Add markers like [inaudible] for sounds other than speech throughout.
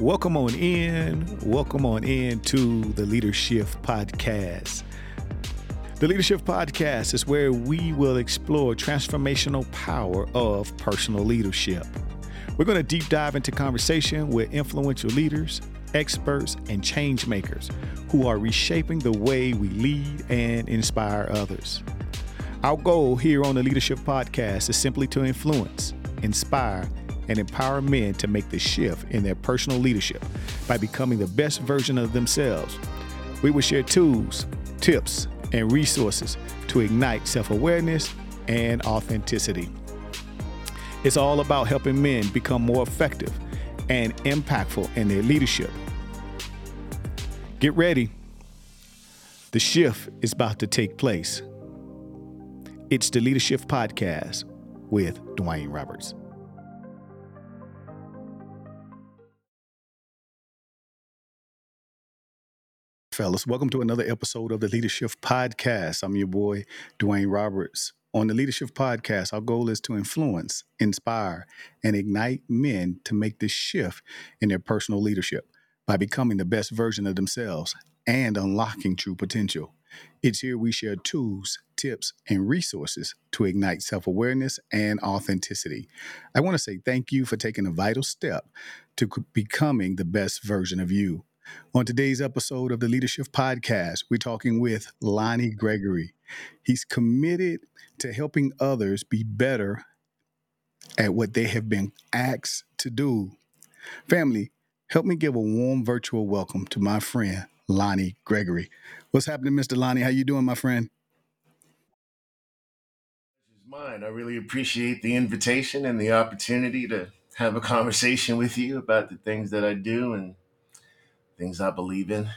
Welcome on in. Welcome on in to the Leadership Podcast. The Leadership Podcast is where we will explore transformational power of personal leadership. We're going to deep dive into conversation with influential leaders, experts, and change makers who are reshaping the way we lead and inspire others. Our goal here on the Leadership Podcast is simply to influence, inspire, and empower men to make the shift in their personal leadership by becoming the best version of themselves. We will share tools, tips, and resources to ignite self awareness and authenticity. It's all about helping men become more effective and impactful in their leadership. Get ready. The shift is about to take place. It's the Leadership Podcast with Dwayne Roberts. Fellas. Welcome to another episode of the Leadership Podcast. I'm your boy, Dwayne Roberts. On the Leadership Podcast, our goal is to influence, inspire, and ignite men to make this shift in their personal leadership by becoming the best version of themselves and unlocking true potential. It's here we share tools, tips, and resources to ignite self awareness and authenticity. I want to say thank you for taking a vital step to becoming the best version of you. On today's episode of the Leadership Podcast, we're talking with Lonnie Gregory. He's committed to helping others be better at what they have been asked to do. Family, help me give a warm virtual welcome to my friend Lonnie Gregory. What's happening, Mr. Lonnie? How you doing, my friend? Mine. I really appreciate the invitation and the opportunity to have a conversation with you about the things that I do and things I believe in.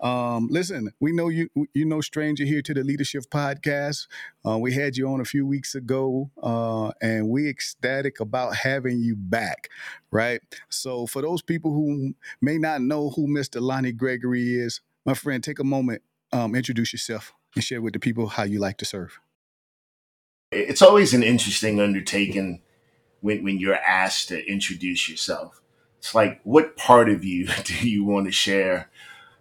Um, listen, we know you you know stranger here to the Leadership Podcast. Uh, we had you on a few weeks ago, uh, and we ecstatic about having you back, right? So for those people who may not know who Mr. Lonnie Gregory is, my friend, take a moment, um, introduce yourself, and share with the people how you like to serve. It's always an interesting undertaking when when you're asked to introduce yourself it's like what part of you [laughs] do you want to share?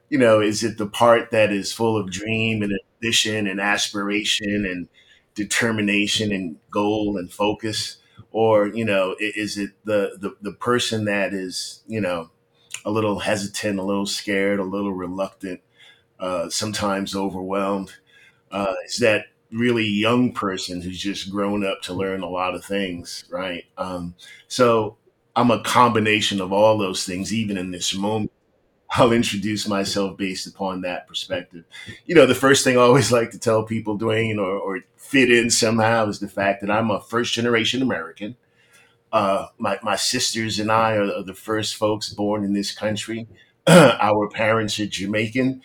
You know is it the part that is full of dream and ambition and aspiration and determination and goal and focus? Or you know is it the the, the person that is you know a little hesitant a little scared a little reluctant uh, sometimes overwhelmed? Uh, is that really young person who's just grown up to learn a lot of things right? Um, so I'm a combination of all those things, even in this moment. I'll introduce myself based upon that perspective. You know, the first thing I always like to tell people, Dwayne, or, or fit in somehow, is the fact that I'm a first generation American. Uh, my, my sisters and I are, are, the first folks born in this country. [clears throat] Our parents are Jamaican.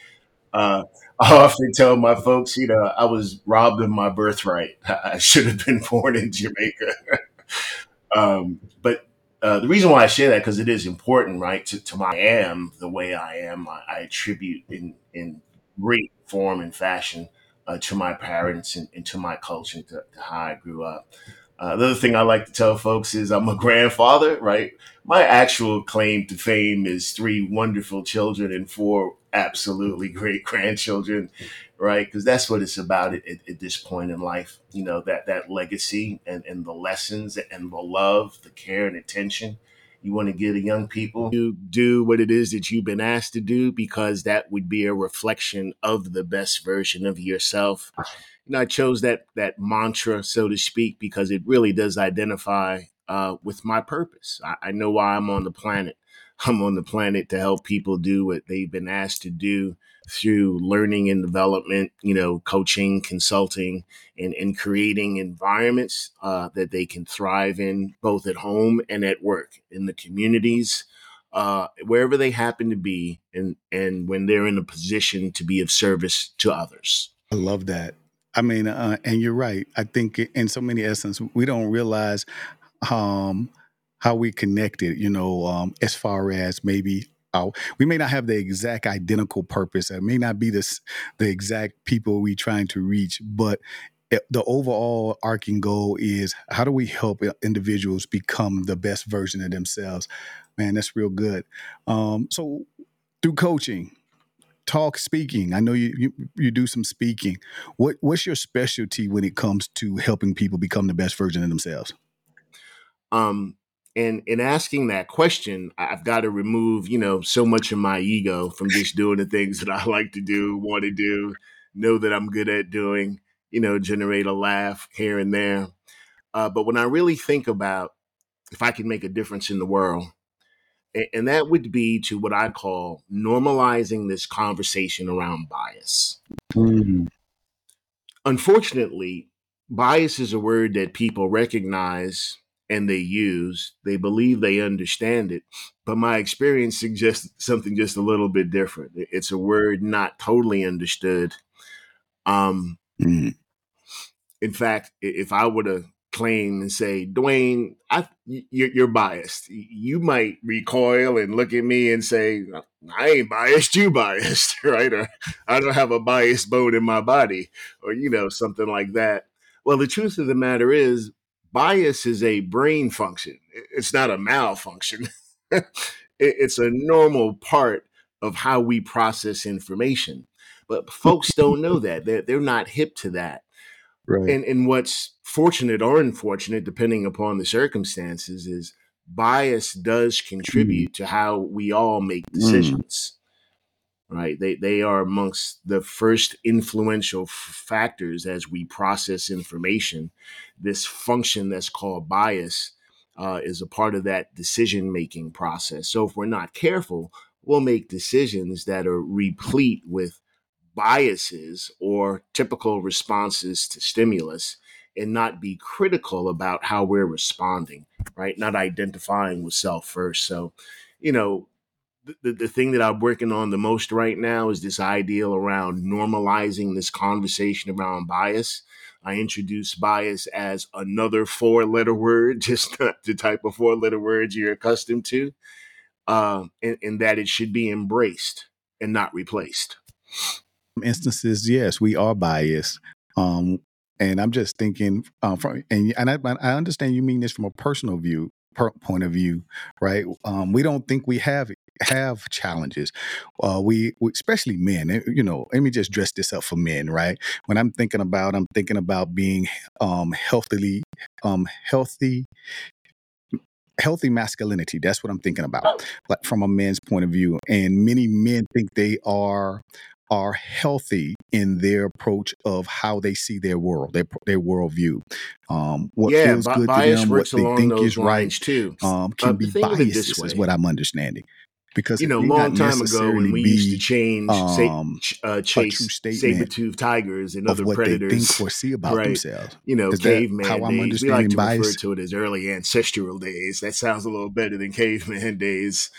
Uh, I often tell my folks, you know, I was robbed of my birthright. [laughs] I should have been born in Jamaica. [laughs] um, but uh, the reason why I share that because it is important, right? To, to my I am the way I am, I, I attribute in in great form and fashion uh, to my parents and, and, to my culture, to, to how I grew up. Uh, the other thing I like to tell folks is I'm a [laughs] grandfather, right? My actual claim to fame is three wonderful children and four absolutely [laughs] great grandchildren right? Because that's what it's about at, at, this point in life. You know that that legacy and and the lessons and the love, the care and attention you want to give to young people. You do what it is that you've been asked to do because that would be a reflection of the best version of yourself. And I chose that that mantra, so to speak, because it really does identify uh, with my purpose. I, I know why I'm on the planet. I'm on the planet to help people do what they've been asked to do through learning and development, you know, coaching, consulting, and, and creating environments uh, that they can thrive in, both at home and at work, in the communities, uh, wherever they happen to be, and, and when they're in a position to be of service to others. I love that. I mean, uh, and you're right. I think in so many essence, we don't realize um, how we connected, you know, um, as far as maybe uh, we may not have the exact identical purpose. It may not be this the exact people we trying to reach, but the overall arcing goal is how do we help individuals become the best version of themselves? Man, that's real good. Um, so through coaching, talk speaking. I know you, you you do some speaking. What what's your specialty when it comes to helping people become the best version of themselves? Um, and in asking that question, I've got to remove, you know, so much of my ego from just doing the things that I like to do, want to do, know that I'm good at doing, you know, generate a laugh here and there. Uh, but when I really think about if I can make a difference in the world, and that would be to what I call normalizing this conversation around bias. Mm. Unfortunately, bias is a word that people recognize and they use. They believe they understand it. But my experience suggests something just a little bit different. It's a word not totally understood. Um, mm. In fact, if I were to claim and say, Dwayne, I, you're, you're, biased. You might recoil and look at me and say, I ain't biased, you biased, [laughs] right? Or I don't have a biased bone in my body, or, you know, something like that. Well, the truth of the matter is, bias is a brain function, it's not a malfunction. [laughs] it's a normal part of how we process information. But folks [laughs] don't know that. They're, they're not hip to that. Right. And and what's fortunate or unfortunate, depending upon the circumstances, is bias does contribute mm. to how we all make mm. decisions. Mm. Right? They they are amongst the first influential factors as we process information. This function that's called bias uh, is a part of that decision making process. So if we're not careful, we'll make decisions that are replete with biases or typical responses to stimulus and not be critical about how we're responding, right? Not identifying with self first. So, you know, the, the thing that I'm working on the most right now is this ideal around normalizing this conversation around bias. I introduce bias as another four letter word, [laughs] just not the type of four letter words you're accustomed to, uh, and, and that it should be embraced and not replaced instances, yes, we are biased. Um, and I'm just thinking uh, from and and I, I understand you mean this from a personal view point of view, right? Um, we don't think we have have challenges. Uh, we, we, especially men, eh, you know, let me just dress this up for men, right? When I'm thinking about, I'm thinking about being um, healthily, um, healthy, healthy masculinity. That's what I'm thinking about, like from a man's point of view. And many men think they are are healthy in their approach of how they see their world, their their worldview. Um, what yeah, feels good to them, what they think is right, too. Um, can uh, be biased. Is what I'm understanding. Because you know, long time ago when we used to change, um, uh, chase saber-toothed tigers and other predators, they think foresee about right? themselves. You know, is caveman how I'm days. We like to bias? refer to it as early ancestral days. That sounds a little better than caveman days.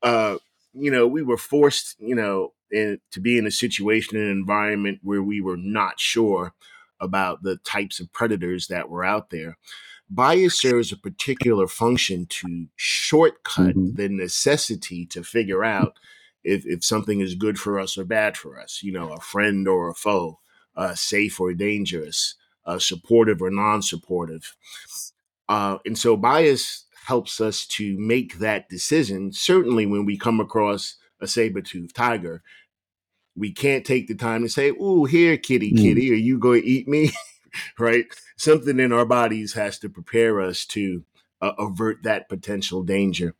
Uh, you know, we were forced, you know, in, to be in a situation, an environment where we were not sure about the types of predators that were out there. Bias serves a particular function to shortcut mm-hmm. the necessity to figure out if, if something is good for us or bad for us, you know, a friend or a foe, uh, safe or dangerous, uh, supportive or non supportive. Uh, and so bias helps us to make that decision. Certainly, when we come across a saber-toothed tiger, we can't take the time to say, "Oh, here, kitty, mm. kitty, are you going to eat me?" [laughs] [laughs] right? Something in our bodies has to prepare us to uh, avert that potential danger.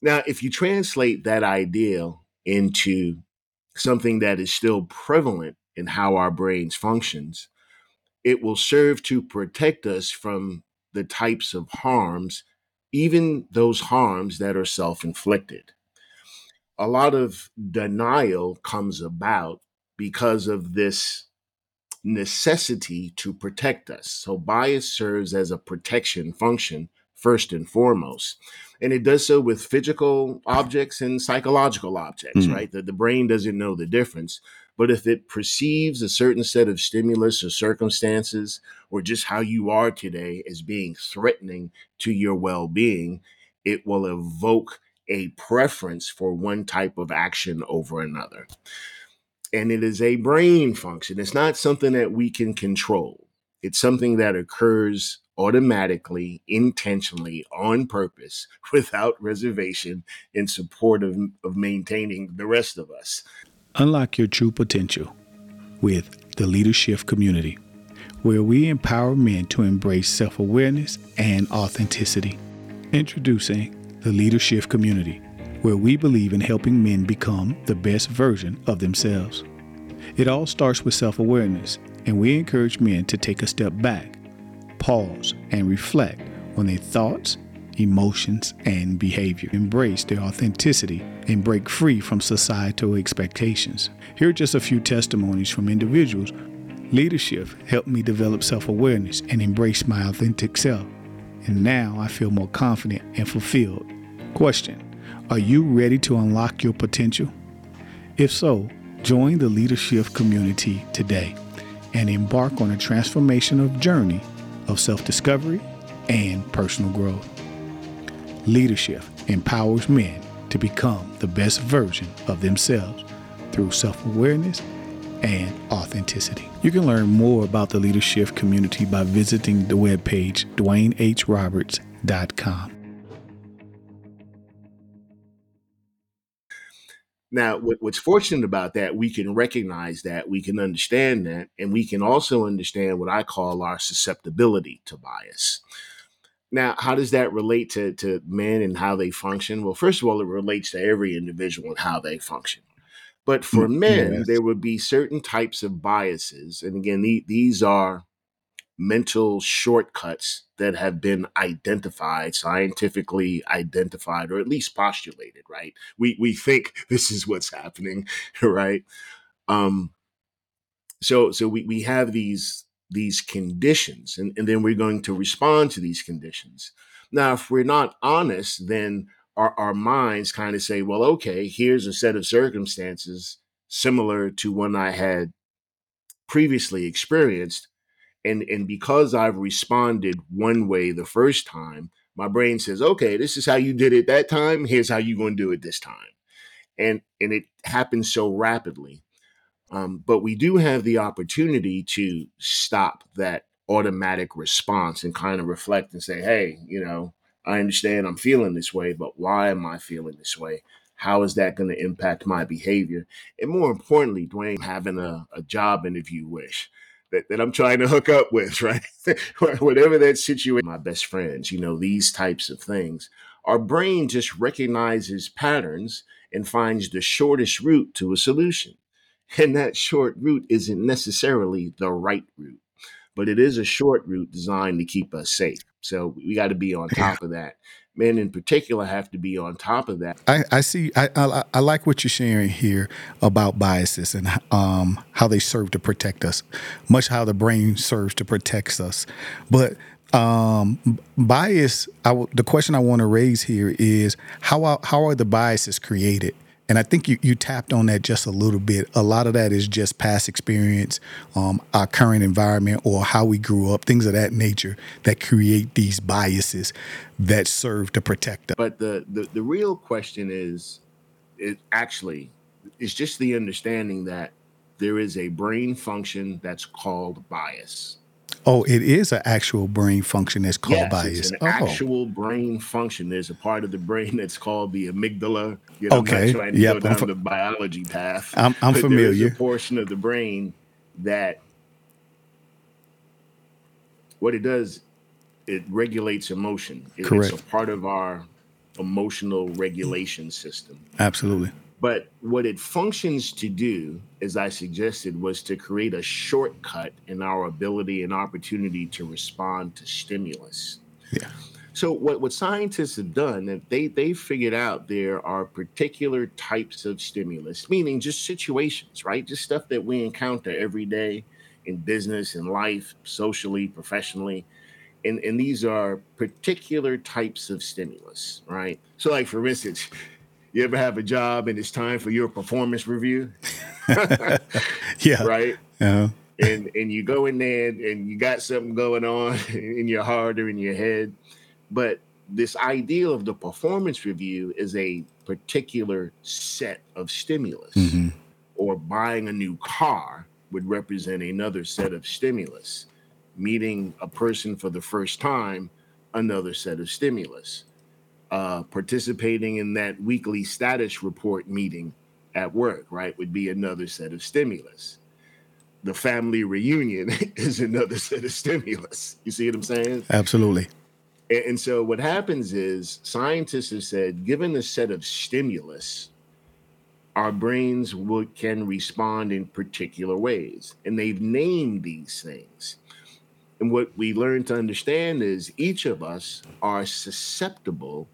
Now, if you translate that ideal into something that is still prevalent in how our brains functions, it will serve to protect us from the types of harms, even those harms that are self-inflicted a lot of denial comes about because of this necessity to protect us. So bias serves as a protection function first and foremost. And it does so with physical objects and psychological objects, mm. right? That the brain doesn't know the difference. But if it perceives a certain set of stimulus or circumstances or just how you are today as being threatening to your well being, it will evoke a preference for one type of action over another. And it is a brain function. It's not something that we can control. It's something that occurs automatically, intentionally, on purpose, [laughs] without reservation, in support of, of maintaining the rest of us. Unlock your true potential with the Leadership Community, where we empower men to embrace self awareness and authenticity. Introducing the Leadership Community, where we believe in helping men become the best version of themselves. It all starts with self awareness, and we encourage men to take a step back, pause, and reflect on their thoughts, emotions, and behavior. Embrace their authenticity and break free from societal expectations. Here are just a few testimonies from individuals. Leadership helped me develop self awareness and embrace my authentic self. And now I feel more confident and fulfilled. Question Are you ready to unlock your potential? If so, join the leadership community today and embark on a transformational journey of self discovery and personal growth. Leadership empowers men to become the best version of themselves through self awareness and authenticity. You can learn more about the leadership community by visiting the webpage dwaynehroberts.com. Now, what's fortunate about that, we can recognize that, we can understand that, and we can also understand what I call our susceptibility to bias. Now, how does that relate to, to men and how they function? Well, first of all, it relates to every individual and how they function. But for mm, men, yes. there would be certain types of biases. And again, the, these are mental shortcuts that have been identified, scientifically identified, or at least postulated, right? We we think [laughs] this is what's happening, [laughs] right? Um so so we, we have these these conditions and, and then we're going to respond to these conditions. Now, if we're not honest, then our, our minds kind of say, well, okay, here's a set of circumstances similar to one I had previously experienced. And, and because I've responded one way the first time, my brain says, okay, this is how you did it that time. Here's how you're going to do it this time. And, and it happens so rapidly um, but we do have the opportunity to stop that automatic response and kind of reflect and say, hey, you know, I understand I'm feeling this way, but why am I feeling this way? How is that going to impact my behavior? And more importantly, Dwayne, having a, a job interview wish that, that I'm trying to hook up with, [laughs] right? Whatever that situation, my best friends, you know, these types of things. Our brain just recognizes patterns and finds the shortest route to a solution. And that short route isn't necessarily the right route, but it is a short route designed to keep us safe. So we got to be on top of that. Men in particular have to be on top of that. I, I see. I, I, I like what you're sharing here about biases and um, how they serve to protect us, much how the brain serves to protect us. But um, bias. I, the question I want to raise here is how how are the biases created? And I think you, you tapped on that just a little bit. A lot of that is just past experience, um, our current environment, or how we grew up, things of that nature that create these biases that serve to protect us. But the, the, the real question is, it actually, it's just the understanding that there is a brain function that's called bias. Oh, it is an actual brain function that's called yes, bias. It's an oh. actual brain function. There's a part of the brain that's called the amygdala. You know, okay. I'm trying to yep. go down fa- the biology path. I'm, I'm familiar. There's a portion of the brain that what it does, it regulates emotion. It, Correct. It's a part of our emotional regulation system. Absolutely. But what it functions to do, as I suggested, was to create a shortcut in our ability and opportunity to respond to stimulus. Yeah. So what, what scientists have done, that they they figured out there are particular types of stimulus, meaning just situations, right? Just stuff that we encounter every day in business, in life, socially, professionally. And, and these are particular types of stimulus, right? So, like for instance, you ever have a job and it's time for your performance review? [laughs] yeah. Right? Uh-huh. and and you go in there and you got something going on [laughs] in your heart or in your head. But this ideal of the performance review is a particular set of stimulus. Mm-hmm. Or buying a new car would represent another set of stimulus. Meeting a person for the first time, another set of stimulus. Uh, participating in that weekly status report meeting at work, right, would be another set of stimulus. The family reunion [laughs] is another set of stimulus. You see what I'm saying? Absolutely. And, and so what happens is scientists have said, given a set of stimulus, our brains will, can respond in particular ways. And they've named these things. And what we learn to understand is each of us are susceptible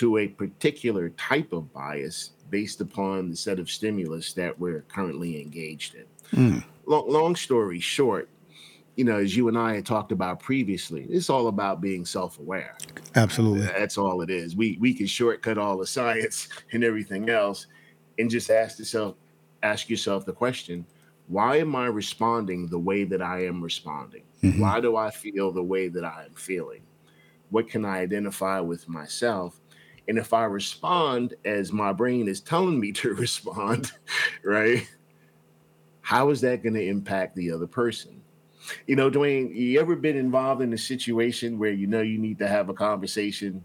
to a particular type of bias based upon the set of stimulus that we're currently engaged in. Mm. Long, long story short, you know, as you and I had talked about previously, it's all about being self-aware. Absolutely. That's all it is. We we can shortcut all the science [laughs] and everything else and just ask yourself ask yourself the question, why am I responding the way that I am responding? Mm-hmm. Why do I feel the way that I am feeling? What can I identify with myself? And if I respond as my brain is telling me to [laughs] respond, right? How is that going to impact the other person? You know, Dwayne, you ever been involved in a situation where you know you need to have a conversation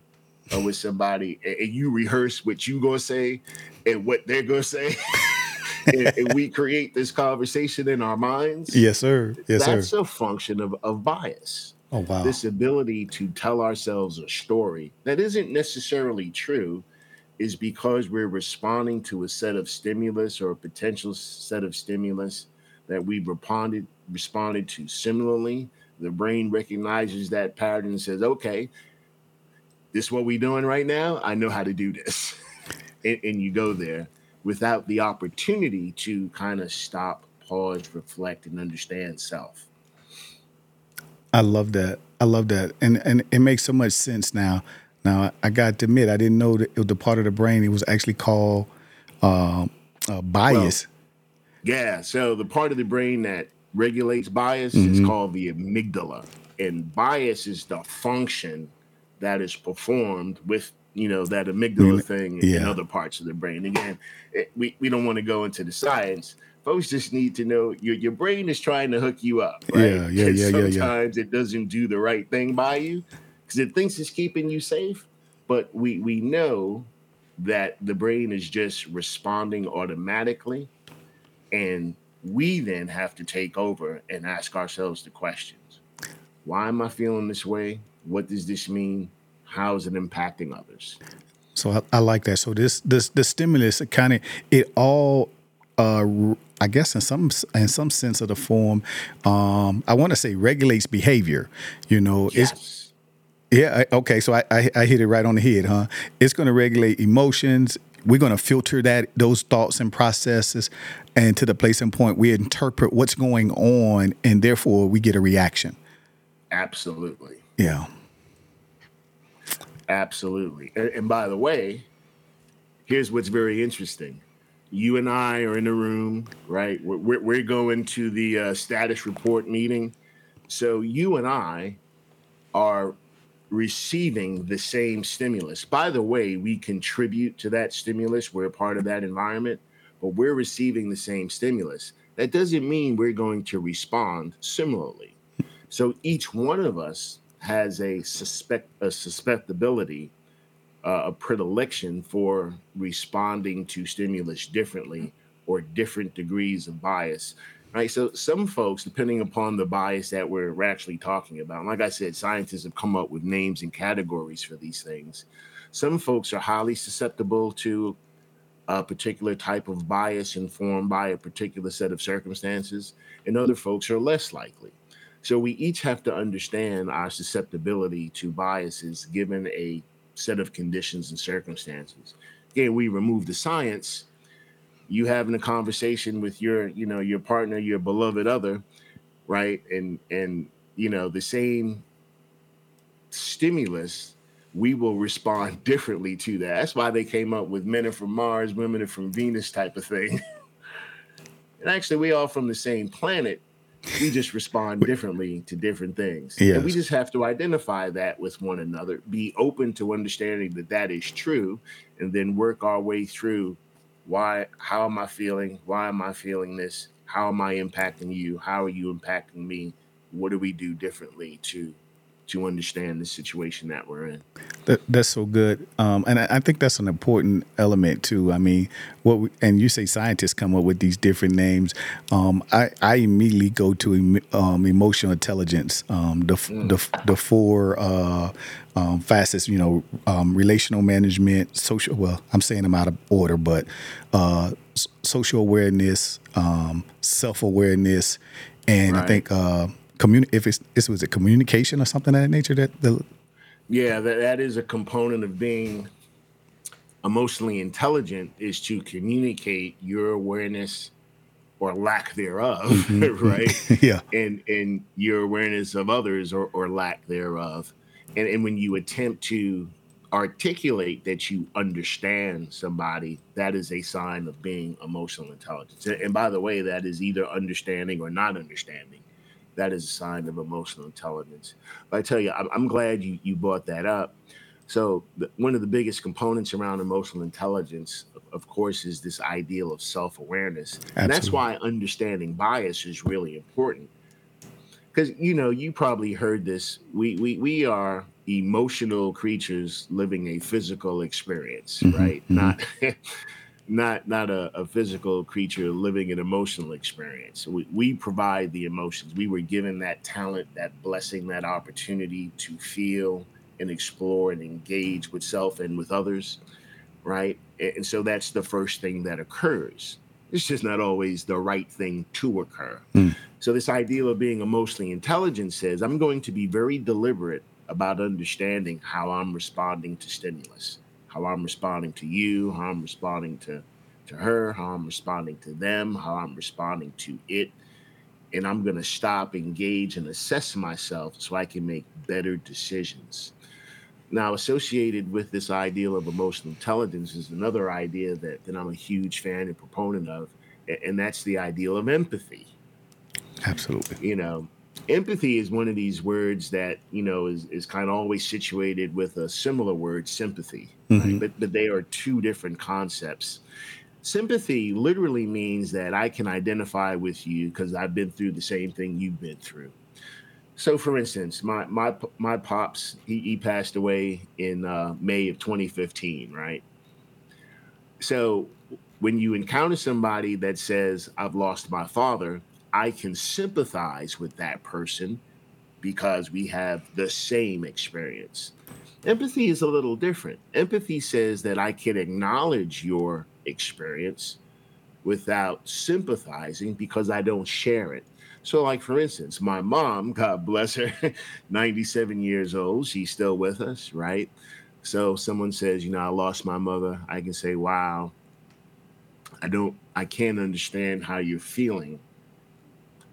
uh, with somebody and you rehearse what you gonna say and what they're gonna say? [laughs] and, and, we create this conversation in our minds. Yes, sir. Yes, That's sir. a function of, of bias. Oh, wow. This ability to tell ourselves a story that isn't necessarily true is because we're responding to a set of stimulus or a potential set of stimulus that we've responded responded to similarly. The brain recognizes that pattern and says, okay, this is what we're doing right now. I know how to do this. [laughs] and, and you go there without the opportunity to kind of stop, pause, reflect, and understand self. I love that. I love that, and and it makes so much sense now. Now I got to admit, I didn't know that it was the part of the brain. It was actually called uh, uh, bias. Well, yeah. So the part of the brain that regulates bias mm-hmm. is called the amygdala, and bias is the function that is performed with you know that amygdala thing yeah. in other parts of the brain. Again, it, we we don't want to go into the science. Folks just need to know your your brain is trying to hook you up. Right? Yeah, yeah, [laughs] yeah, sometimes yeah. Sometimes it doesn't do the right thing by you because it thinks it's keeping you safe. But we we know that the brain is just responding automatically, and we then have to take over and ask ourselves the questions: Why am I feeling this way? What does this mean? how is it impacting others? So I, I like that. So this this the stimulus kind of it all uh, I guess in some in some sense of the form, um, I want to say regulates behavior. You know, yes. it's yeah okay. So I, I, I hit it right on the head, huh? It's going to regulate emotions. We're going to filter that those thoughts and processes, and to the place and point we interpret what's going on, and therefore we get a reaction. Absolutely. Yeah. Absolutely. And, and by the way, here's what's very interesting. You and I are in a room, right? We're, we're going to the uh, status report meeting. So you and I are receiving the same stimulus. By the way, we contribute to that stimulus. We're a part of that environment, but we're receiving the same stimulus. That doesn't mean we're going to respond similarly. So each one of us has a suspect a susceptibility, uh, a predilection for responding to stimulus differently or different degrees of bias. Right. So some folks, depending upon the bias that we're actually talking about, like I said, scientists have come up with names and categories for these things. Some folks are highly susceptible to a particular type of bias informed by a particular set of circumstances, and other folks are less likely. So we each have to understand our susceptibility to biases given a set of conditions and circumstances. Again, we remove the science. You having a conversation with your, you know, your partner, your beloved other, right? And and you know, the same stimulus, we will respond [laughs] differently to that. That's why they came up with men are from Mars, women are from Venus type of thing. [laughs] and actually, we all from the same planet, we just respond differently to different things. Yes. And we just have to identify that with one another, be open to understanding that that is true, and then work our way through why how am i feeling why am i feeling this how am i impacting you how are you impacting me what do we do differently to to understand the situation that we're in that, that's so good um, and I, I, think that's an important element too i mean what we, and you say scientists come up with these different names um, I, I immediately go to um, emotional intelligence um, the, mm. the, the four uh, um, fastest, you know, um, relational management, social. Well, I'm saying them out of order, but uh, social awareness, um, self awareness, and right. I think uh, communi- If it's this was a communication or something of that nature. That the yeah, that, that is a component of being emotionally intelligent is to communicate your awareness or lack thereof, mm-hmm. [laughs] right? [laughs] yeah, and and your awareness of others or, or lack thereof and, and when you attempt to articulate that you understand somebody, that is a sign of being emotional intelligence. And by the way, that is either understanding or not understanding. That is a sign of emotional intelligence. But I tell you, I'm, I'm glad you, you brought that up. So, the, one of the biggest components around emotional intelligence, of, of course, is this ideal of self awareness. And that's why understanding bias is really important because you know you probably heard this we we we are emotional creatures living a physical experience mm-hmm, right mm-hmm. not [laughs] not not a, a, physical creature living an emotional experience. We, we provide the emotions. We were given that talent that blessing that opportunity to feel and explore and engage with self and with others right? And so that's the first thing that occurs. It's just not always the right thing to occur. Mm. So, this idea of being emotionally intelligent says I'm going to be very deliberate about understanding how I'm responding to stimulus, how I'm responding to you, how I'm responding to, to her, how I'm responding to them, how I'm responding to it. And I'm going to stop, engage, and assess myself so I can make better decisions. Now, associated with this ideal of emotional intelligence is another idea that, that I'm a huge fan and proponent of, and that's the ideal of empathy. Absolutely. You know, empathy is one of these words that, you know, is, is kind of always situated with a similar word, sympathy. Mm-hmm. Right? But, but they are two different concepts. Sympathy literally means that I can identify with you because I've been through the same thing you've been through. So, for instance, my my my pops he, he passed away in uh, May of 2015, right? So, when you encounter somebody that says, "I've lost my father," I can sympathize with that person because we have the same experience. Empathy is a little different. Empathy says that I can acknowledge your experience without sympathizing because I don't share it. So, like for instance, my mom, God bless her, [laughs] 97 years old, she's still with us, right? So someone says, you know, I lost my mother. I can say, wow, I don't, I can't understand how you're feeling,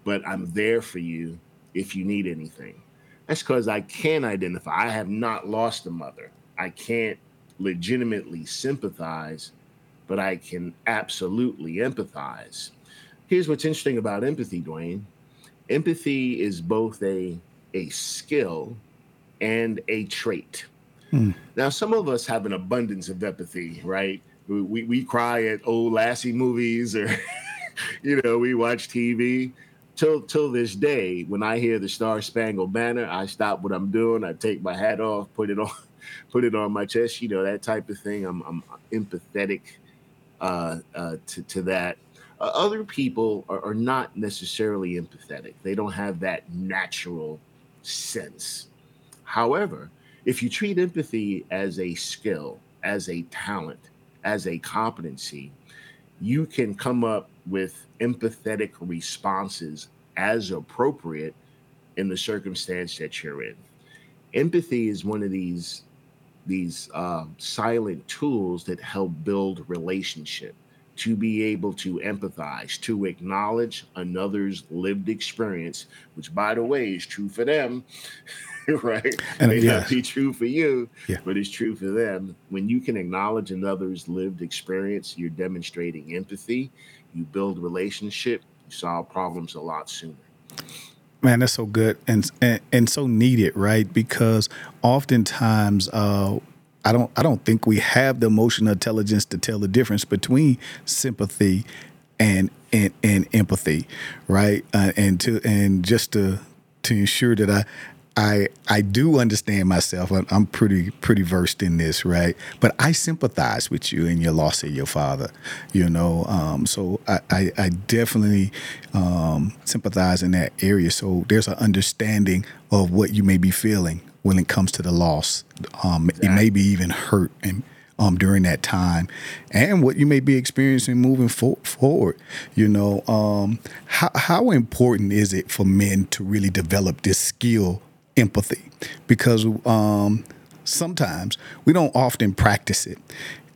but I'm there for you if you need anything. That's because I can identify. I have not lost a mother. I can't legitimately sympathize, but I can absolutely empathize. Here's what's interesting about empathy, Dwayne empathy is both a a skill and a trait. Hmm. Now, some of us have an abundance of empathy, right? We, we, we cry at old Lassie movies or, [laughs] you know, we watch TV. Till, till this day, when I hear the Star Spangled Banner, I stop what I'm doing. I take my hat off, put it on, [laughs] put it on my chest, you know, that type of thing. I'm, I'm empathetic uh, uh, to, to that. Uh, other people are, are not necessarily empathetic. They don't have that natural sense. However, if you treat empathy as a skill, as a talent, as a competency, you can come up with empathetic responses as appropriate in the circumstance that you're in. Empathy is one of these these uh, silent tools that help build relationship to be able to empathize, to acknowledge another's lived experience, which, by the way, is true for them, [laughs] right? And May yes. not be true for you, yeah. but it's true for them. When you can acknowledge another's lived experience, you're demonstrating empathy, you build relationship, you solve problems a lot sooner. Man, that's so good and and, and so needed, right? Because oftentimes uh, I don't I don't think we have the emotional intelligence to tell the difference between sympathy and and, and empathy, right? Uh, and to and just to to ensure that I I I do understand myself. I'm pretty pretty versed in this, right? But I sympathize with you in your loss of your father, you know. Um, so I, I, I definitely um, sympathize in that area. So there's an understanding of what you may be feeling when it comes to the loss. Um, exactly. It may be even hurt and um, during that time, and what you may be experiencing moving for- forward. You know, um, how how important is it for men to really develop this skill empathy because um, sometimes we don't often practice it.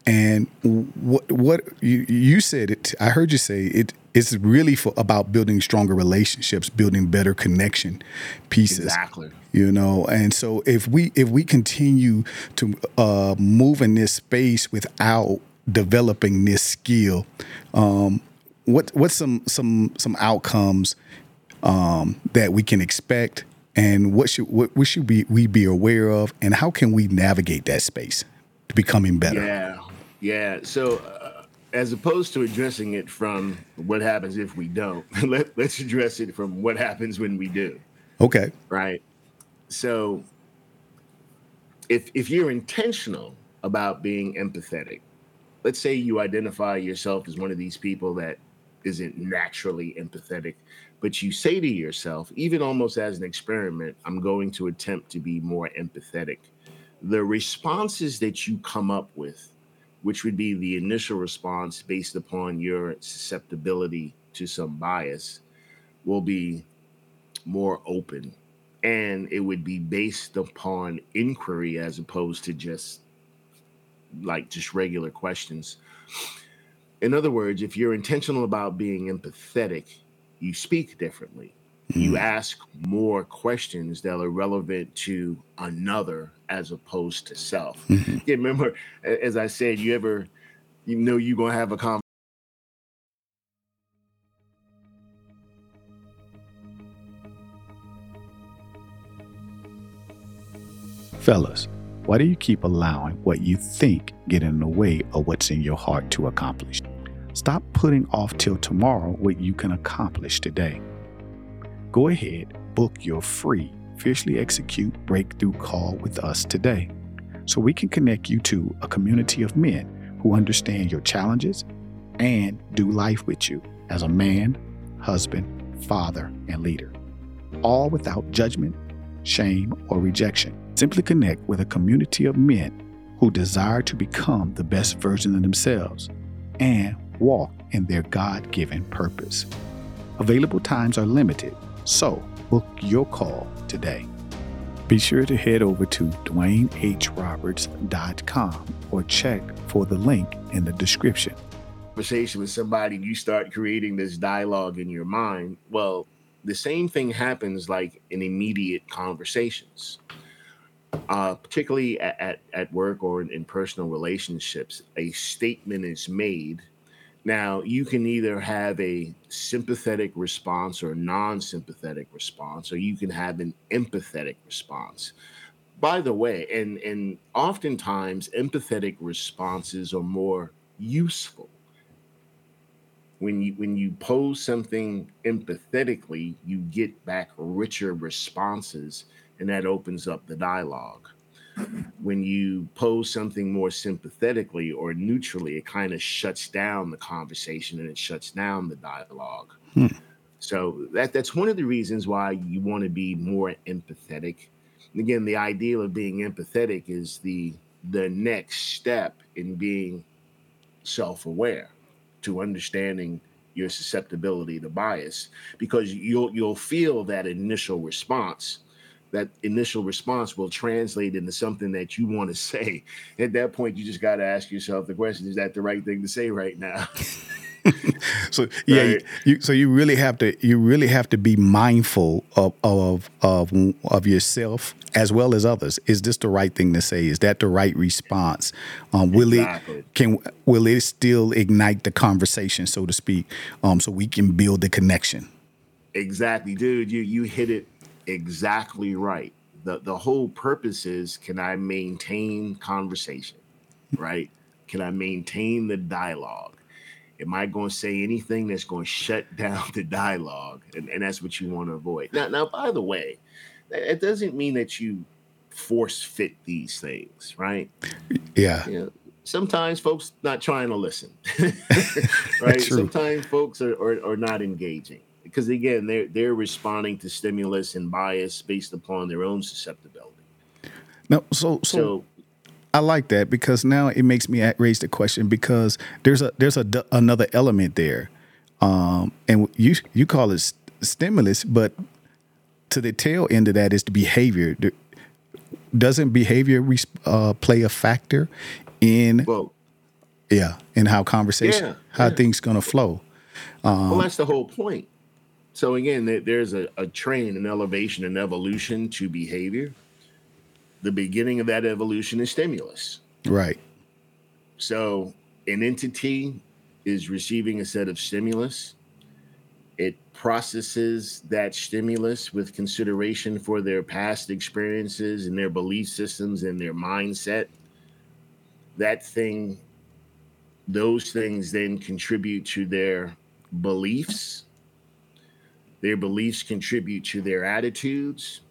And what what you you said it, I heard you say it. It's really for about building stronger relationships, building better connection pieces. Exactly. You know, and so if we if we continue to uh, move in this space without developing this skill, um, what what's some some some outcomes um, that we can expect and what should what, what should we, we be aware of and how can we navigate that space to becoming better? Yeah yeah. So uh, as opposed to addressing it from what happens if we don't [laughs] let, let's address it from what happens when we do. Okay. Right? So if if you're intentional about being empathetic let's say you identify yourself as one of these people that isn't naturally empathetic but you say to yourself, even almost as an experiment, I'm going to attempt to be more empathetic. The responses that you come up with, which would be the initial response based upon your susceptibility to some bias, will be more open and it would be based upon inquiry as opposed to just like just regular questions. In other words, if you're intentional about being empathetic, you speak differently. Mm-hmm. You ask more questions that are relevant to another as opposed to self. Mm-hmm. Yeah, remember, as I said, you ever, you know, you're gonna have a conversation. Fellas, why do you keep allowing what you think get in the way of what's in your heart to accomplish? Stop putting off till tomorrow what you can accomplish today. Go ahead, book your free Fiercely Execute Breakthrough call with us today so we can connect you to a community of men who understand your challenges and do life with you as a man, husband, father, and leader, all without judgment, shame, or rejection. Simply connect with a community of men who desire to become the best version of themselves and walk in their God given purpose. Available times are limited, so book your call today. Be sure to head over to DwayneHRoberts.com or check for the link in the description. Conversation with somebody, you start creating this dialogue in your mind. Well, the same thing happens like in immediate conversations, uh, particularly at, at, at work or in, in personal relationships. A statement is made now, you can either have a sympathetic response or a non sympathetic response, or you can have an empathetic response. By the way, and, and oftentimes empathetic responses are more useful. When you when you pose something empathetically, you get back richer responses, and that opens up the dialogue when you pose something more sympathetically or neutrally, it kind of shuts down the conversation and it shuts down the dialogue. Hmm. So that that's one of the reasons why you want to be more empathetic. And again, the ideal of being empathetic is the the next step in being self-aware to understanding your susceptibility to bias because you'll you'll feel that initial response that initial response will translate into something that you want to say. At that point, you just got to ask yourself the question: Is that the right thing to say right now? [laughs] so yeah, right. you, you, so you really have to you really have to be mindful of of of of yourself as well as others. Is this the right thing to say? Is that the right response? Um, will exactly. it can will it still ignite the conversation, so to speak, um, so we can build the connection? Exactly, dude. You you hit it exactly right. the the whole purpose is can I maintain conversation, right? Can I maintain the dialogue? Am I going to say anything that's going to shut [laughs] down the dialogue? And, and that's what you want to avoid. Now, now, by the way, it doesn't mean that you force fit these things, right? Yeah. You know, sometimes folks not trying to listen, [laughs] [laughs] right? Sometimes folks are, are, are not engaging because again, they're they're responding to stimulus and bias based upon their own susceptibility. No, so so, so I like that because now it makes me raise the question because there's a there's a another element there, um, and you you call it stimulus, but to the tail end of that is the behavior. Doesn't behavior uh, play a factor in? Well, yeah, in how conversation, yeah, how yeah. things gonna flow. Um, well, that's the whole point. So again, there's a, a train, an elevation, an evolution to behavior. The beginning of that evolution is stimulus. Right. So an entity is receiving a set of stimulus. It processes that stimulus with consideration for their past experiences and their belief systems and their mindset. That thing, those things then contribute to their beliefs their beliefs contribute to their attitudes.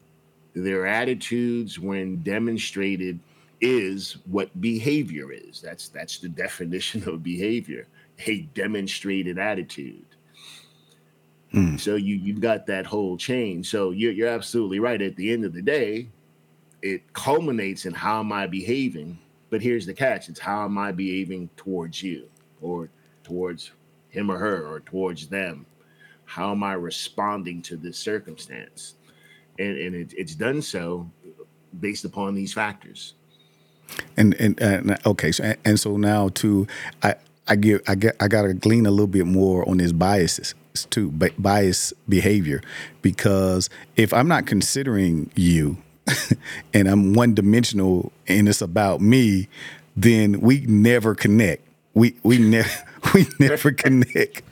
Their attitudes, when demonstrated, is what behavior is. That's that's the definition of behavior, a demonstrated attitude. Mm. So you you've got that whole chain. So you're you're absolutely right. At the end of the day, it culminates in how am I behaving? But here's the catch: it's how am I behaving towards you, or towards him or her, or towards them how am I responding to this circumstance? And, and it, it's done so based upon these factors. And and, and okay, so and so now too, I I get I get I got to glean a little bit more on his biases too, bias behavior, because if I'm not considering you, [laughs] and I'm one dimensional and it's about me, then we never connect. We we never [laughs] we never connect.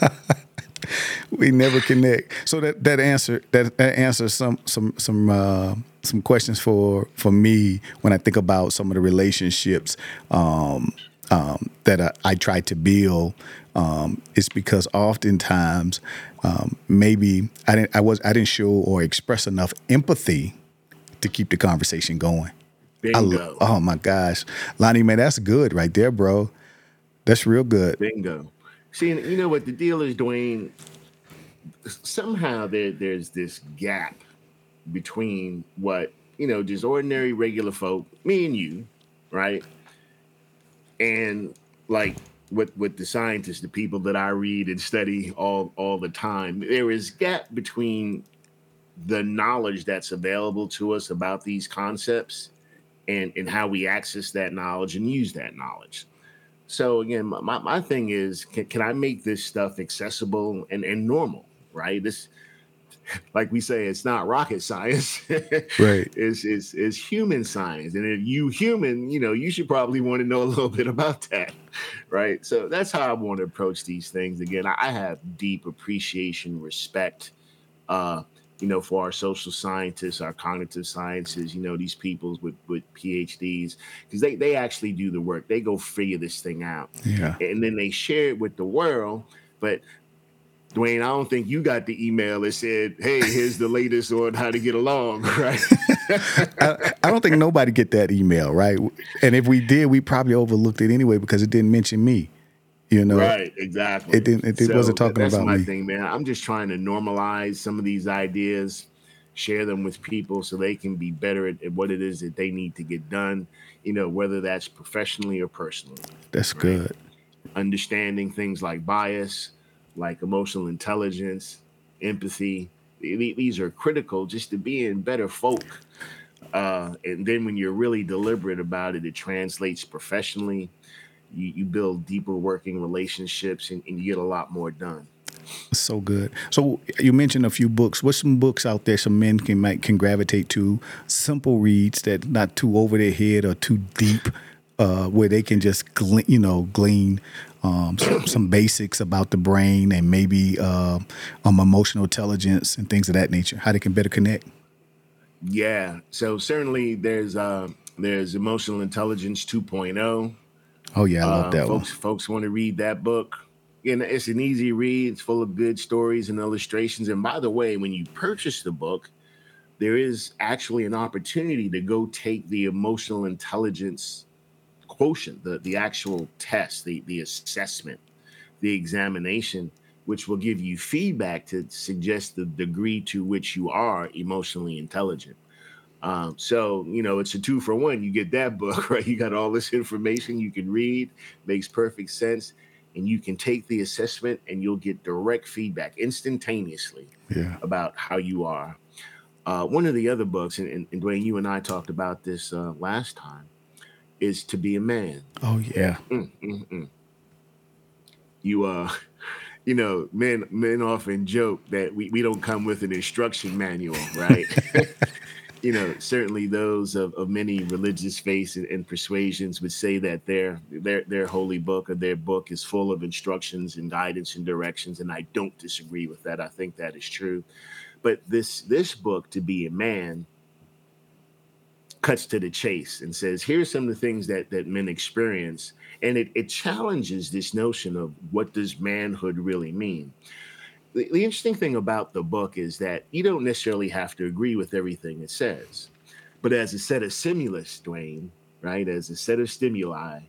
[laughs] [laughs] we never connect. So that that answer that, that answers some some some uh, some questions for for me when I think about some of the relationships um, um, that I, I, try to build. Um, it's because oftentimes um, maybe I didn't I was I didn't show or express enough empathy to keep the conversation going. Bingo. oh my gosh, Lonnie, man, that's good right there, bro. That's real good. Bingo. See, you know what the deal is, Dwayne. Somehow there, there's this gap between what you know, just ordinary regular folk, me and you, right, and like with with the scientists, the people that I read and study all all the time. There is gap between the knowledge that's available to us about these concepts and and how we access that knowledge and use that knowledge. So again, my, my thing is, can, can I make this stuff accessible and, and normal, right? This, like we say, it's not rocket science, [laughs] right? It's, it's, it's human science. And if you human, you know, you should probably want to know a little [laughs] bit about that, right? So that's how I want to approach these things. Again, I have deep appreciation, respect, uh, you know, for our social scientists, our cognitive sciences, you know, these people with, with PhDs, because they, they actually do the work. They go figure this thing out. Yeah. And then they share it with the world. But Dwayne, I don't think you got the email that said, "Hey, here's the latest on how to get along." [laughs] Right? I, I, don't think nobody get that email, right? And if we did, we probably overlooked it anyway because it didn't mention me. You know, right? Exactly. It didn't. It, it so wasn't talking that's about my me. thing, man. I'm just trying to normalize some of these ideas, share them with people so they can be better at, at what it is that they need to get done. You know, whether that's professionally or personally. That's right? good. Understanding things like bias, like emotional intelligence, empathy. These are critical just to being better folk. Uh, and then when you're really deliberate about it, it translates professionally you, you build deeper working relationships and, and you get a lot more done. So good. So you mentioned a few books. What's some books out there some men can might can gravitate to? Simple reads that not too over their head or too deep, uh, where they can just glean, you know glean um, some, some, basics about the brain and maybe uh, um, emotional intelligence and things of that nature. How they can better connect. Yeah. So certainly there's uh there's emotional intelligence 2.0. Oh yeah, I love Uh, that one. folks folks want to read that book. And it's an easy read. It's full of good stories and illustrations. And by the way, when you purchase the book, there is actually an opportunity to go take the emotional intelligence quotient, the, the actual test, the, the assessment, the examination, which will give you feedback to suggest the degree to which you are emotionally intelligent. Um, so, you know, it's a two for one. You get that [laughs] book, right? You got all this information you can read, makes perfect sense. And you can take the assessment and you'll get direct feedback instantaneously Yeah. about how you are. Uh, one of the other books, and, and, and Dwayne, you and I talked about this uh, last time, is To Be a Man. Oh yeah. Mm, mm, mm. You, uh, [laughs] you know, men men often joke that we, we don't come with an instruction manual, right? [laughs] you know, certainly those of, of many religious faiths and, and persuasions would say that their their their holy book or their book is full of instructions and guidance and directions, and I don't disagree with that. I think that is true. But this this book, to be a man, cuts to the chase and says, here's some of the things that that men experience, and it, it challenges this notion of what does manhood really mean the, the interesting thing about the book is that you don't necessarily have to agree with everything it says. But as a set of stimulus, Dwayne, right, as a set of stimuli,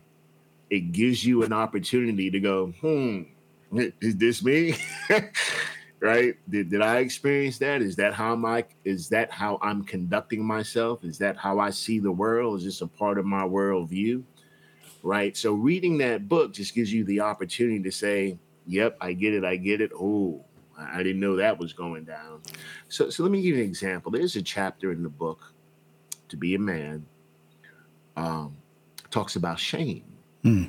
it gives you an opportunity to go, hmm, [laughs] is this me? [laughs] right? Did, did I experience that? Is that how my is that how I'm conducting myself? Is that how I see the world? Is this a part of my worldview? Right. So reading that book just gives you the opportunity to say, Yep, I get it, I get it. Oh, I I didn't know that was going down. So, so let me give you an example. There's a chapter in the book, To Be a Man, um, talks about shame. Hmm.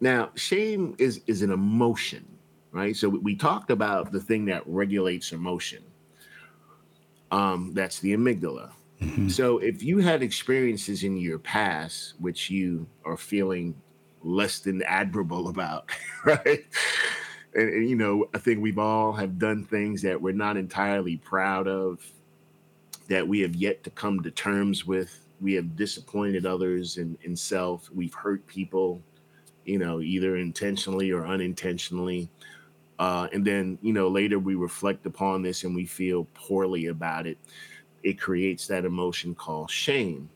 Now, shame is is an emotion, right? So we, we talked about the thing that regulates emotion. Um, that's the amygdala. Mhm. So if you had experiences in your past which you are feeling less than admirable [laughs] about, right? And, and, you know, I think we've all have done things that we're not entirely proud of, that we have yet to come to terms with. We have disappointed others in, in self. We've hurt people, you know, either intentionally or unintentionally. Uh, and then, you know, later we reflect upon this and we feel poorly about it. It creates that emotion called shame.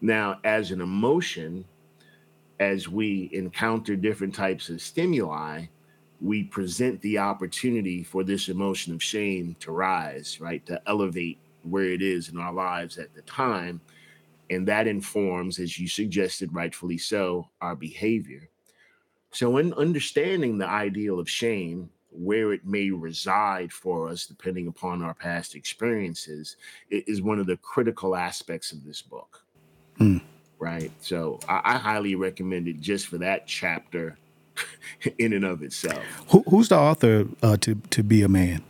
Now, as an emotion, as we encounter different types of stimuli, we present the opportunity for this emotion of shame to rise, right? To elevate where it is in our lives at the time. And that informs, as you suggested, rightfully so, our behavior. So, in understanding the ideal of shame, where it may reside for us, depending upon our past experiences, is one of the critical aspects of this book Hmm. right? So I, I highly recommend it just for that chapter [laughs] in and of itself. Who, who's the author uh, to to be a man?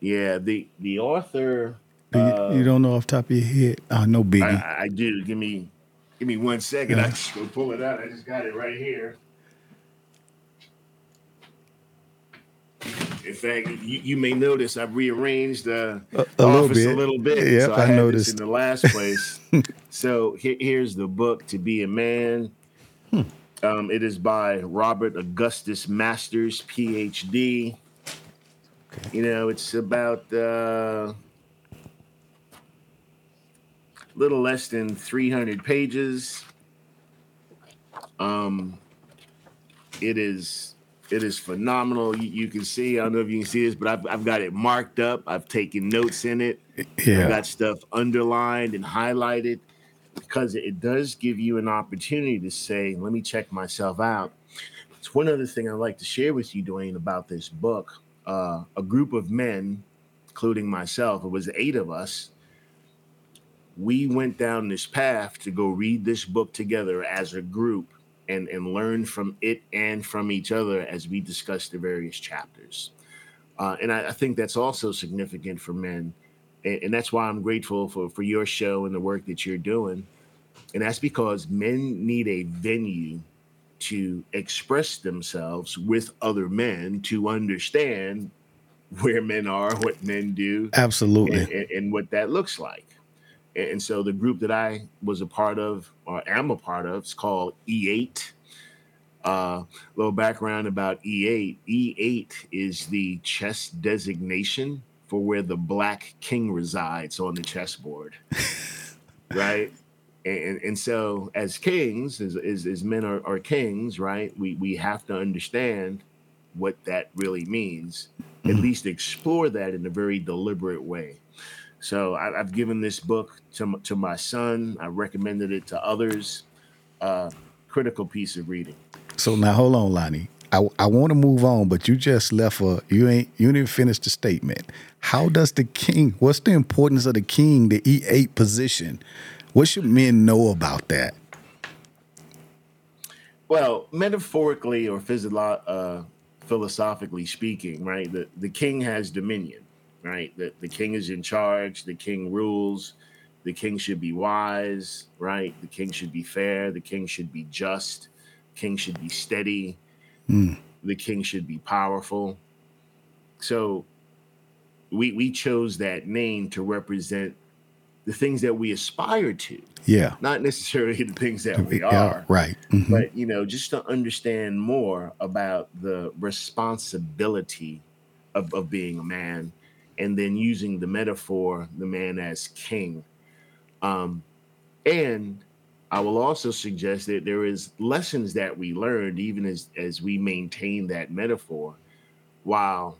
Yeah, the the author. You, Uh, you don't know off the top of your head? I know I, Biggie. I I do. Give me give me one second. I Yeah. just go pull it out. I just got it right here. In fact, you, you may notice I've rearranged uh, A, the little office a little bit. Yep, so I I this in the last place. [laughs] so here, here's the book to be a man. Hmm. Um, it is by Robert Augustus Masters, PhD. You know, it's about uh, little less than 300 pages. Um, it is it is phenomenal. You, you can see, I don't know if you can see this, but I've, I've got it marked up. I've taken notes in it. I've got stuff underlined and highlighted because it does give you an opportunity to say, let me check myself out. It's one other thing I'd like to share with you, Dwayne, about this book. Uh, a group of men, including myself, it was eight of us, we went down this path to go read this book together as a group and, and learn from it and from each other as we discussed the various chapters. Uh, and I, I think that's also significant for men. And, and that's why I'm grateful for, for your show and the work that you're doing. And that's because men need a venue to express themselves with other men to understand where men are, what men do, Absolutely. and, and, and what that looks like. And, and so the group that I was a part of, or am a part of, is called E8. A uh, little background about E8. E8 is the chess designation for where the black king resides on the chessboard, [laughs] right? And, and so, as kings, as, as, as men are, are kings, right? We we have to understand what that really means. At Mhm. least explore that in a very deliberate way. So I, I've given this book to to my son. I recommended it to others. Uh, critical piece of reading. So now hold on, Lonnie. I, I want to move on, but you just left a you ain't you didn't finish the statement. How does the king? What's the importance of the king, the E eight position? What should men know about that? Well, metaphorically or uh, philosophically speaking, right? The the king has dominion, right? The the king is in charge. The king rules. The king should be wise, right? The king should be fair. The king should be just. King should be steady. Mm, The king should be powerful. So we we chose that name to represent the things that we aspire to, yeah, not necessarily the things that we Yeah, are right. Mhm. but you know just to understand more about the responsibility of, of being a man and then using the metaphor the man as king um and i will also suggest that there is lessons that we learned even as as we maintain that metaphor while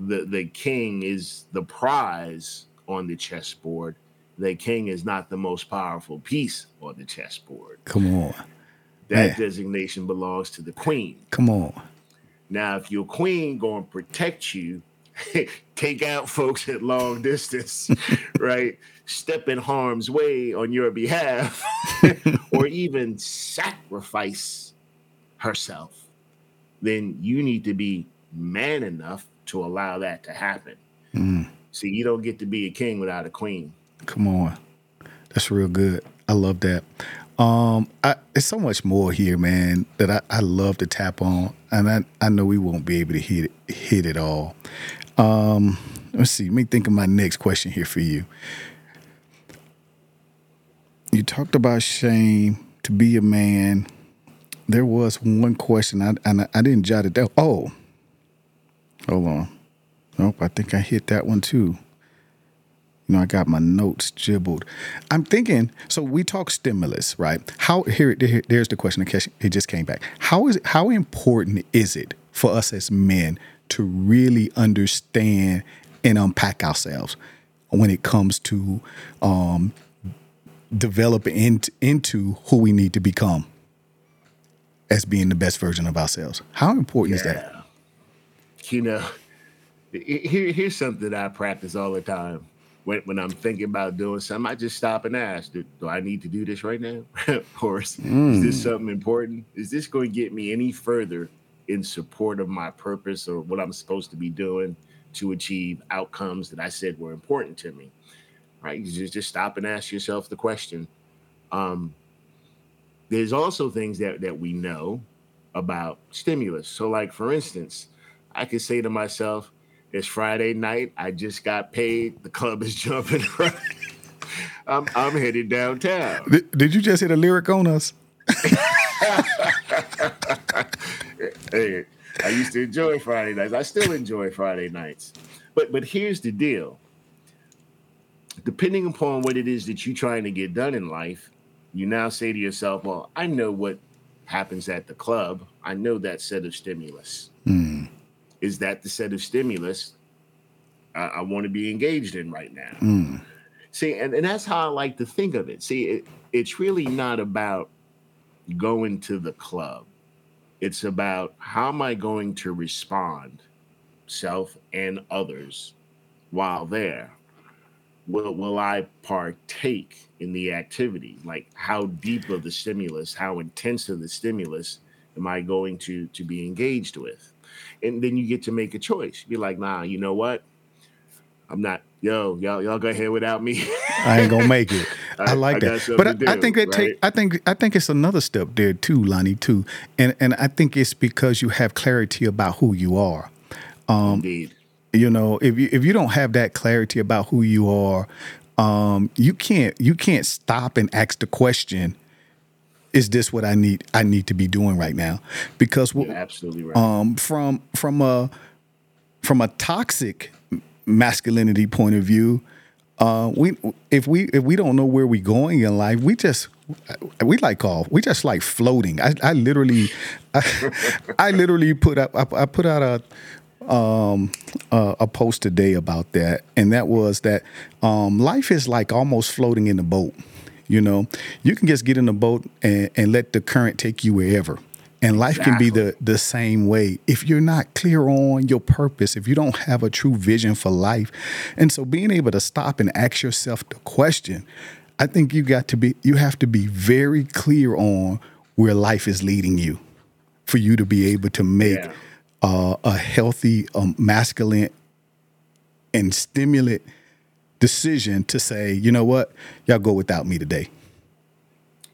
the the king is the prize on the chessboard the king is not the most powerful piece on the chessboard Come on, that designation belongs to the queen. come on. Now, if your queen going to protect you, [laughs] take out folks at long distance, [laughs] right? Step in harm's way on your behalf, [laughs] or even sacrifice herself, then you need to be man enough to allow that to happen. Mm, See, you don't get to be a king without a queen. come on, that's real good. I love that. Um, I, it's so much more here, man, that I, I love to tap on, and I, I know we won't be able to hit it, hit it all. Um, let's see. Let me think of my next question here for you. You talked about shame to be a man. There was one question, I, and I, I didn't jot it down. Oh, hold on. Nope, I think I hit that one too. You know, I got my notes jibbled. I'm thinking. So we talk stimulus, right? How here? here- there's the question. It just came back. How is? How important is it for us as men to really understand and unpack ourselves when it comes to um, developing into, into who we need to become as being the best version of ourselves? How important is that? you know, here, here's something that I practice all the time. When, when I'm thinking about doing something, I just stop and ask, do, do I need to do this right now? [laughs] or is, is this something important? Is this going to get me any further in support of my purpose or what I'm supposed to be doing to achieve outcomes that I said were important to me? Right? You just, just stop and ask yourself the question. Um, there's also things that, that we know about stimulus. So, like for instance, I could say to myself, it's Friday night. I just got paid. The club is [laughs] jumping. Right? I'm, I'm headed downtown. Did, did you just hit a lyric on us? [laughs] hey, I used to enjoy Friday nights. I still enjoy Friday nights. But but here's the deal. Depending upon what it is that you're trying to get done in life, you now say to yourself, well, I know what happens at the club. I know that set of stimulus. Mm, Is that the set of stimulus I, I want to be engaged in right now? mm, See, and, and that's how I like to think of it. See, it, it's really not about going to the club. It's about how am I going to respond, self and others, while there. Will, will I partake in the activity? Like how deep of the stimulus, how intense of the stimulus am I going to to be engaged with? And then you get to make a choice. Be like, nah, you know what? I'm not. Yo, y'all, y'all go ahead without me. I ain't gonna make it. [laughs] I, like got that, but I, to I think that right? take. I think I think it's another step there too, Lonnie. Too, and and I think it's because you have clarity about who you are. Um, Indeed. You know, if you if you don't have that clarity about who you are, um, you can't you can't stop and ask the question, is this what I need I need to be doing right now? Because You're absolutely right. um, from from a from a toxic masculinity point of view, uh, we if we if we don't know where we're going in life, we just we like call we just like floating. I, I literally I, [laughs] I literally put up I, I put out a um, uh, a post today about that, and that was that um, life is like almost floating in the boat. You know, you can just get in the boat and, and let the current take you wherever. And life can be the the same way if you're not clear on your purpose, if you don't have a true vision for life. And so being able to stop and ask yourself the question, I think you got to be you have to be very clear on where life is leading you for you to be able to make Yeah. uh, a healthy, um, masculine, and stimulant decision to say, you know what, y'all go without me today.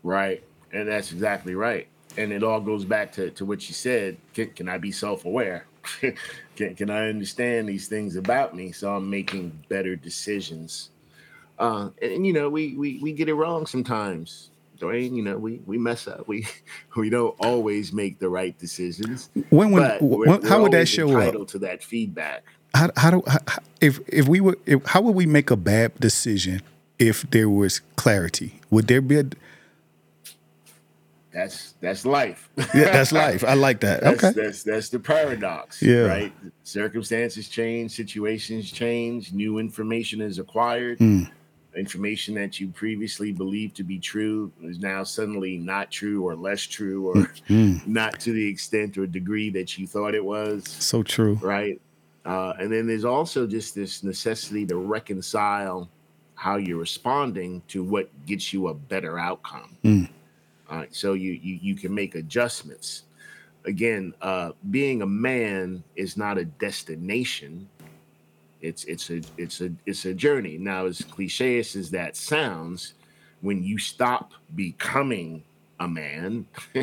Right. And that's exactly right. And it all goes back to, to what you said. Can, can I be self aware? [laughs] can, can I understand these things about me so I'm making better decisions? Uh, and, and, you know, we, we, we get it wrong sometimes. Dwayne, you know, we, we mess up. We [laughs] we don't always make the right decisions. When would but when, we're, how we're would that show up? to that feedback. How, how do how, if if we were if, how would we make a bad decision if there was clarity? Would there be a That's that's life. yeah? That's life. I like that. [laughs] That's, Okay. that's that's the paradox. Yeah. Right. Circumstances change, situations change, new information is acquired. Mm. Information that you previously believed to be true is now suddenly not true or less true or Mm. [laughs] not to the extent or degree that you thought it was. So true. Right. Uh, and then there's also just this necessity to reconcile how you're responding to what gets you a better outcome. Mm. All right, so you you you can make adjustments. Again, uh, being a man is not a destination. It's it's a it's a it's a journey. Now, as cliche as that sounds, when you stop becoming a man, [laughs]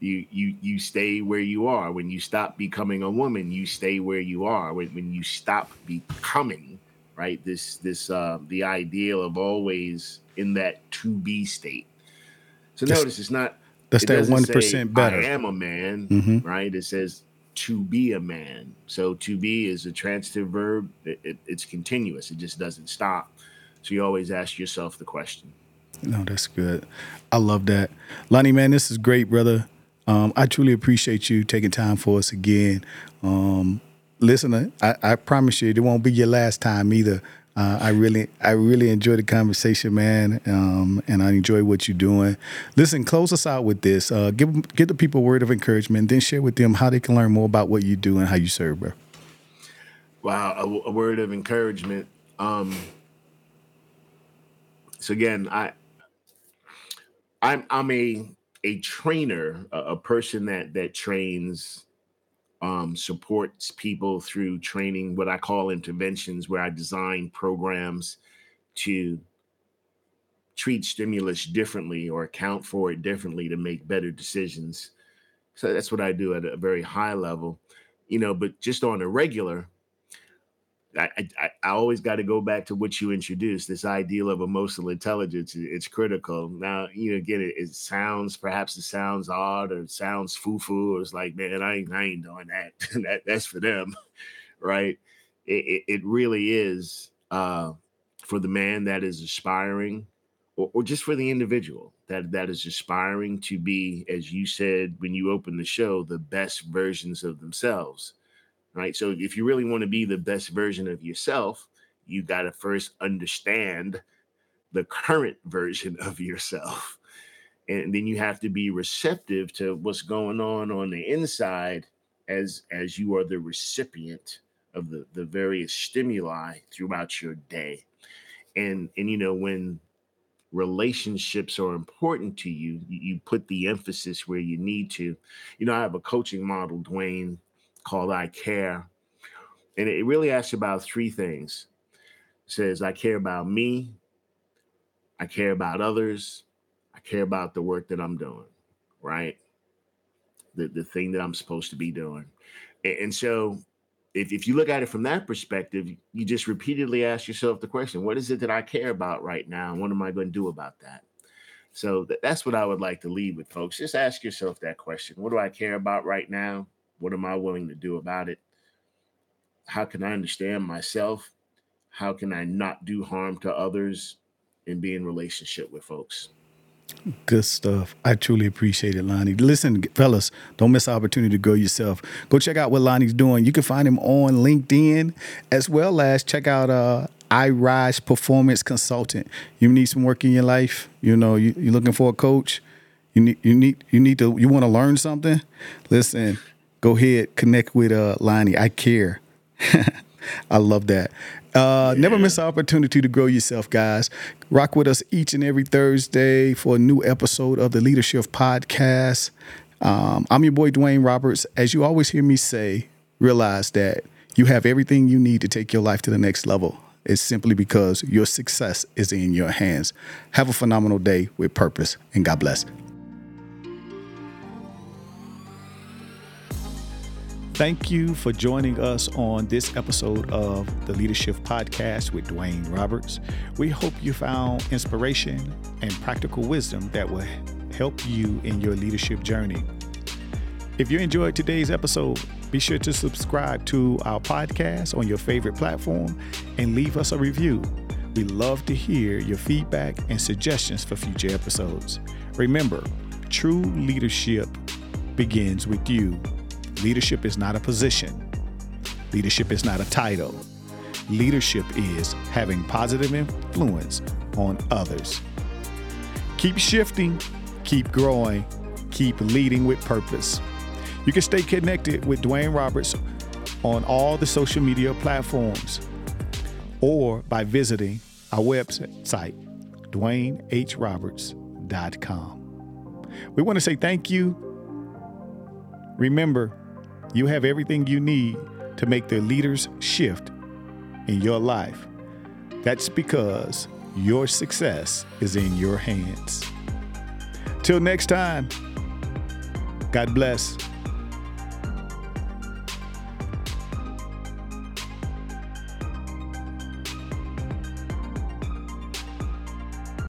you you you stay where you are. When you stop becoming a woman, you stay where you are. When when you stop becoming, right? This this uh, the ideal of always in that to be state. So That's- notice it's not. That's it that one better. I am a man, Mhm. right? It says to be a man. So to be is a transitive verb. It, it- it's continuous. It just doesn't stop. So you always ask yourself the question. No, that's good. I love that. Lonnie, man, this is great, brother. Um, I truly appreciate you taking time for us again. Um, listen, I, I promise you, it won't be your last time either. Uh, I really, I really enjoy the conversation, man, um, and I enjoy what you're doing. Listen, close us out with this. Uh, give give the people a word of encouragement, then share with them how they can learn more about what you do and how you serve, bro. Wow, a, a word of encouragement. Um, so again, I, I'm I'm a a trainer, a, a person that that trains, um, supports people through training. What I call interventions, where I design programs to treat stimulus differently or account for it differently to make better decisions. So that's what I do at a very high level, you know. But just on a regular, I, I, I always got to go back to what you introduced this ideal of emotional intelligence. It's critical. Now, you know, again, it, it sounds perhaps it sounds odd or it sounds foo foo. Or it's like, man, I ain't, I ain't doing that. [laughs] that that's for them, [laughs] right? It, it, it really is uh, for the man that is aspiring, or, or just for the individual that that is aspiring to be, as you said when you opened the show, the best versions of themselves right? So if you really want to be the best version of yourself, you got to first understand the current [laughs] version of yourself. And then you have to be receptive to what's going on on the inside as as you are the recipient of the the various stimuli throughout your day. And and you know when relationships are important to you, you, you put the emphasis where you need to. You know, I have a coaching model, Dwayne, called I Care. And it really asks about three things. It says, I care about me, I care about others, I care about the work that I'm doing, right? The, the thing that I'm supposed to be doing. And, and so if, if you look at it from that perspective, you just repeatedly ask yourself the question, what is it that I care about right now? And what am I going to do about that? So th- that's what I would like to leave with folks. Just ask yourself that question. What do I care about right now? What am I willing to do about it? How can I understand myself? How can I not do harm to others and be in relationship with folks? Good stuff. I truly appreciate it, Lonnie. Listen, fellas, don't miss the opportunity to grow yourself. Go check out what Lonnie's doing. You can find him on LinkedIn as well as check out uh, I Rise Performance Consultant. You need some work in your life. You know, you, you're looking for a coach. You need you need you need to you want to learn something. Listen, go ahead, connect with uh, Lonnie. I care. [laughs] I love that. Uh, yeah. Never miss an opportunity to grow yourself, guys. Rock with us each and every Thursday for a new episode of the Leadership Podcast. Um, I'm your boy, Dwayne Roberts. As you always hear me say, realize that you have everything you need to take your life to the next level. It's simply because your success is in your hands. Have a phenomenal day with purpose, and God bless. Thank you for joining us on this episode of the Leadership Podcast with Dwayne Roberts. We hope you found inspiration and practical wisdom that will help you in your leadership journey. If you enjoyed today's episode, be sure to subscribe to our podcast on your favorite platform and leave us a review. We love to hear your feedback and suggestions for future episodes. Remember, true leadership begins with you Leadership is not a position, leadership is not a title. Leadership is having positive influence on others. Keep shifting, keep growing, keep leading with purpose. You can stay connected with Dwayne Roberts on all the social media platforms or by visiting our website, DwayneHRoberts.com. We want to say thank you. Remember, you have everything you need to make the leaders shift in your life. That's because your success is in your hands. Till next time, God bless.